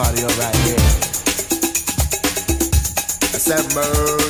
cardio right here. I said,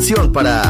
Canción para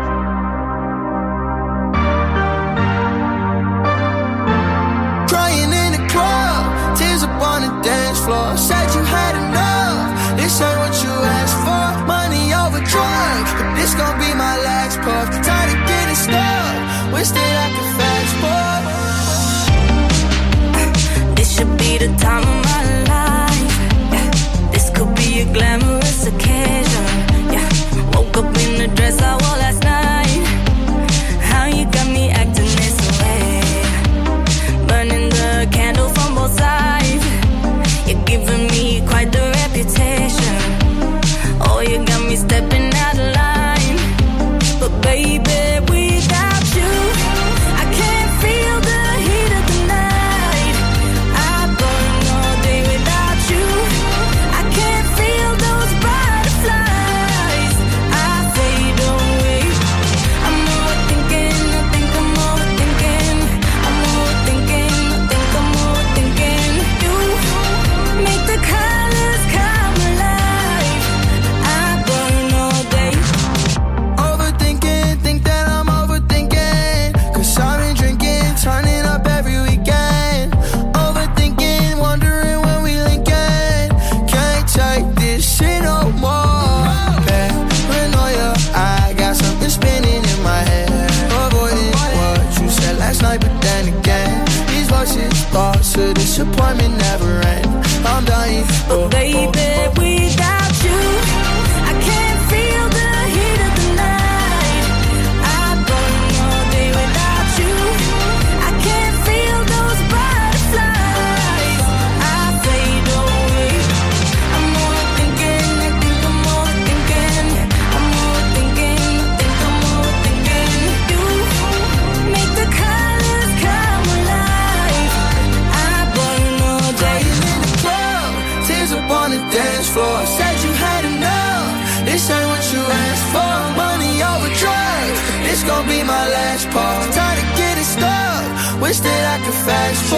This gon' be my last puff. Tired of getting stuck. Wish that I could fast forward. This should be the time of my life. Yeah. This could be a glamorous occasion. Yeah. Woke up in the dress I wore. disappointment for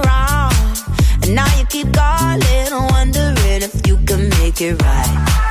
keep calling, wondering if you can make it right.